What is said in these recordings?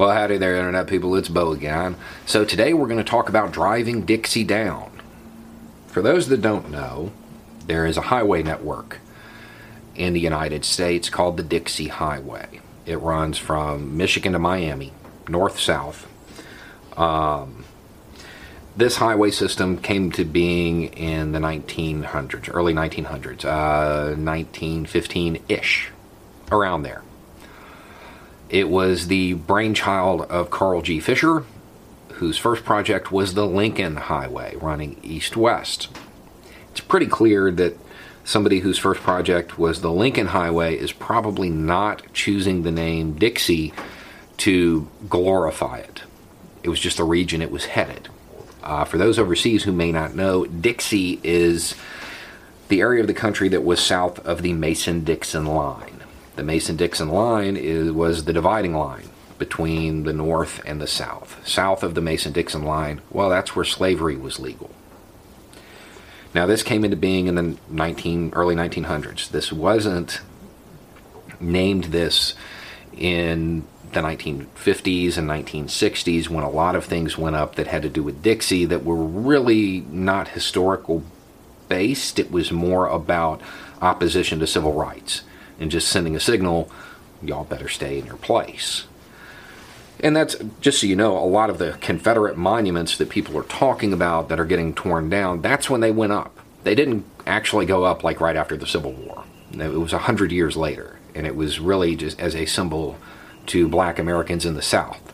Well, howdy there, Internet people. It's Bo again. So, today we're going to talk about driving Dixie down. For those that don't know, there is a highway network in the United States called the Dixie Highway. It runs from Michigan to Miami, north south. Um, this highway system came to being in the 1900s, early 1900s, uh, 1915 ish, around there. It was the brainchild of Carl G. Fisher, whose first project was the Lincoln Highway, running east west. It's pretty clear that somebody whose first project was the Lincoln Highway is probably not choosing the name Dixie to glorify it. It was just the region it was headed. Uh, for those overseas who may not know, Dixie is the area of the country that was south of the Mason Dixon line. The Mason Dixon line is, was the dividing line between the North and the South. South of the Mason Dixon line, well, that's where slavery was legal. Now, this came into being in the 19, early 1900s. This wasn't named this in the 1950s and 1960s when a lot of things went up that had to do with Dixie that were really not historical based. It was more about opposition to civil rights and just sending a signal, y'all better stay in your place. And that's just so you know, a lot of the Confederate monuments that people are talking about that are getting torn down, that's when they went up. They didn't actually go up like right after the Civil War. It was a hundred years later, and it was really just as a symbol to black Americans in the South.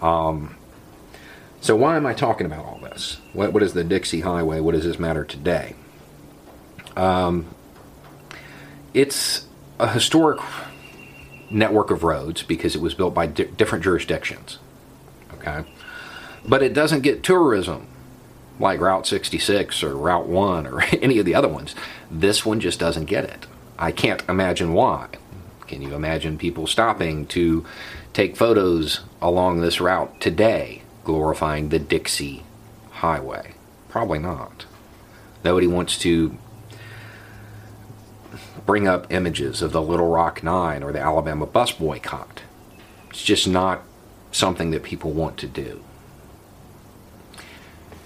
Um, so why am I talking about all this? What, what is the Dixie Highway? What does this matter today? Um, it's a historic network of roads because it was built by di- different jurisdictions. Okay? But it doesn't get tourism like Route 66 or Route 1 or any of the other ones. This one just doesn't get it. I can't imagine why. Can you imagine people stopping to take photos along this route today, glorifying the Dixie Highway? Probably not. Nobody wants to bring up images of the Little Rock Nine or the Alabama bus boycott. It's just not something that people want to do.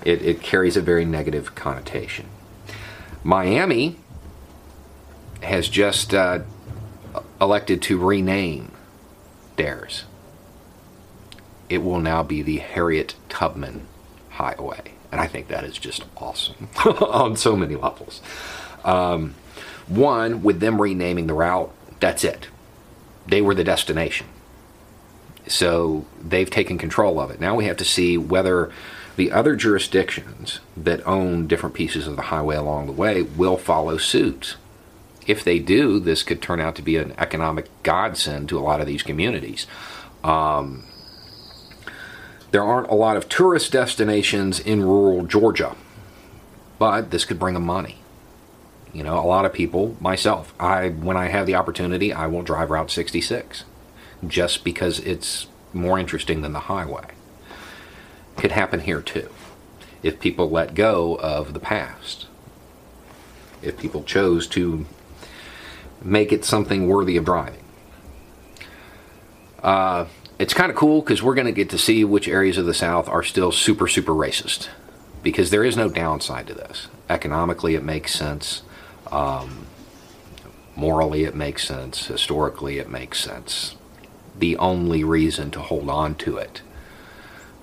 It, it carries a very negative connotation. Miami has just uh, elected to rename theirs. It will now be the Harriet Tubman Highway. And I think that is just awesome on so many levels. Um, one, with them renaming the route, that's it. They were the destination. So they've taken control of it. Now we have to see whether the other jurisdictions that own different pieces of the highway along the way will follow suit. If they do, this could turn out to be an economic godsend to a lot of these communities. Um, there aren't a lot of tourist destinations in rural Georgia, but this could bring them money. You know, a lot of people, myself, I when I have the opportunity, I will drive Route 66 just because it's more interesting than the highway. Could happen here too if people let go of the past. If people chose to make it something worthy of driving. Uh, it's kind of cool because we're going to get to see which areas of the South are still super, super racist. Because there is no downside to this. Economically, it makes sense. Um, morally, it makes sense. Historically, it makes sense. The only reason to hold on to it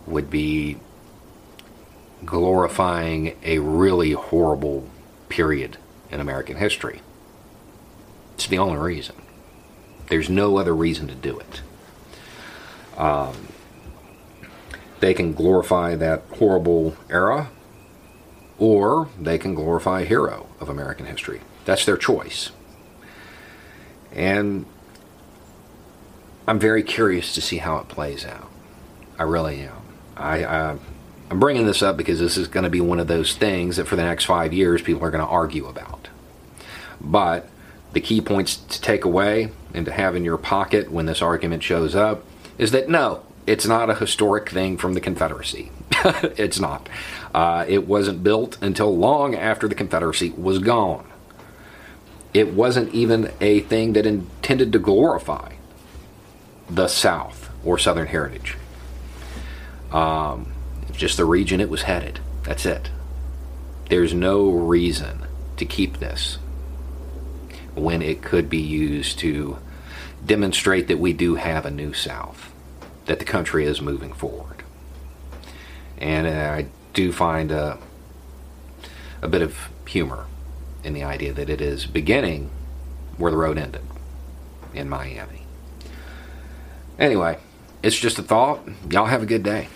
would be glorifying a really horrible period in American history. It's the only reason. There's no other reason to do it. Um, they can glorify that horrible era or they can glorify a hero of American history. That's their choice. And I'm very curious to see how it plays out. I really am. I, I I'm bringing this up because this is going to be one of those things that for the next five years people are going to argue about. But the key points to take away and to have in your pocket when this argument shows up is that no, it's not a historic thing from the Confederacy. it's not. Uh, it wasn't built until long after the Confederacy was gone. It wasn't even a thing that intended to glorify the South or Southern heritage. Um, just the region it was headed. That's it. There's no reason to keep this when it could be used to demonstrate that we do have a new South, that the country is moving forward. And uh, I do find a, a bit of humor in the idea that it is beginning where the road ended in Miami. Anyway, it's just a thought. Y'all have a good day.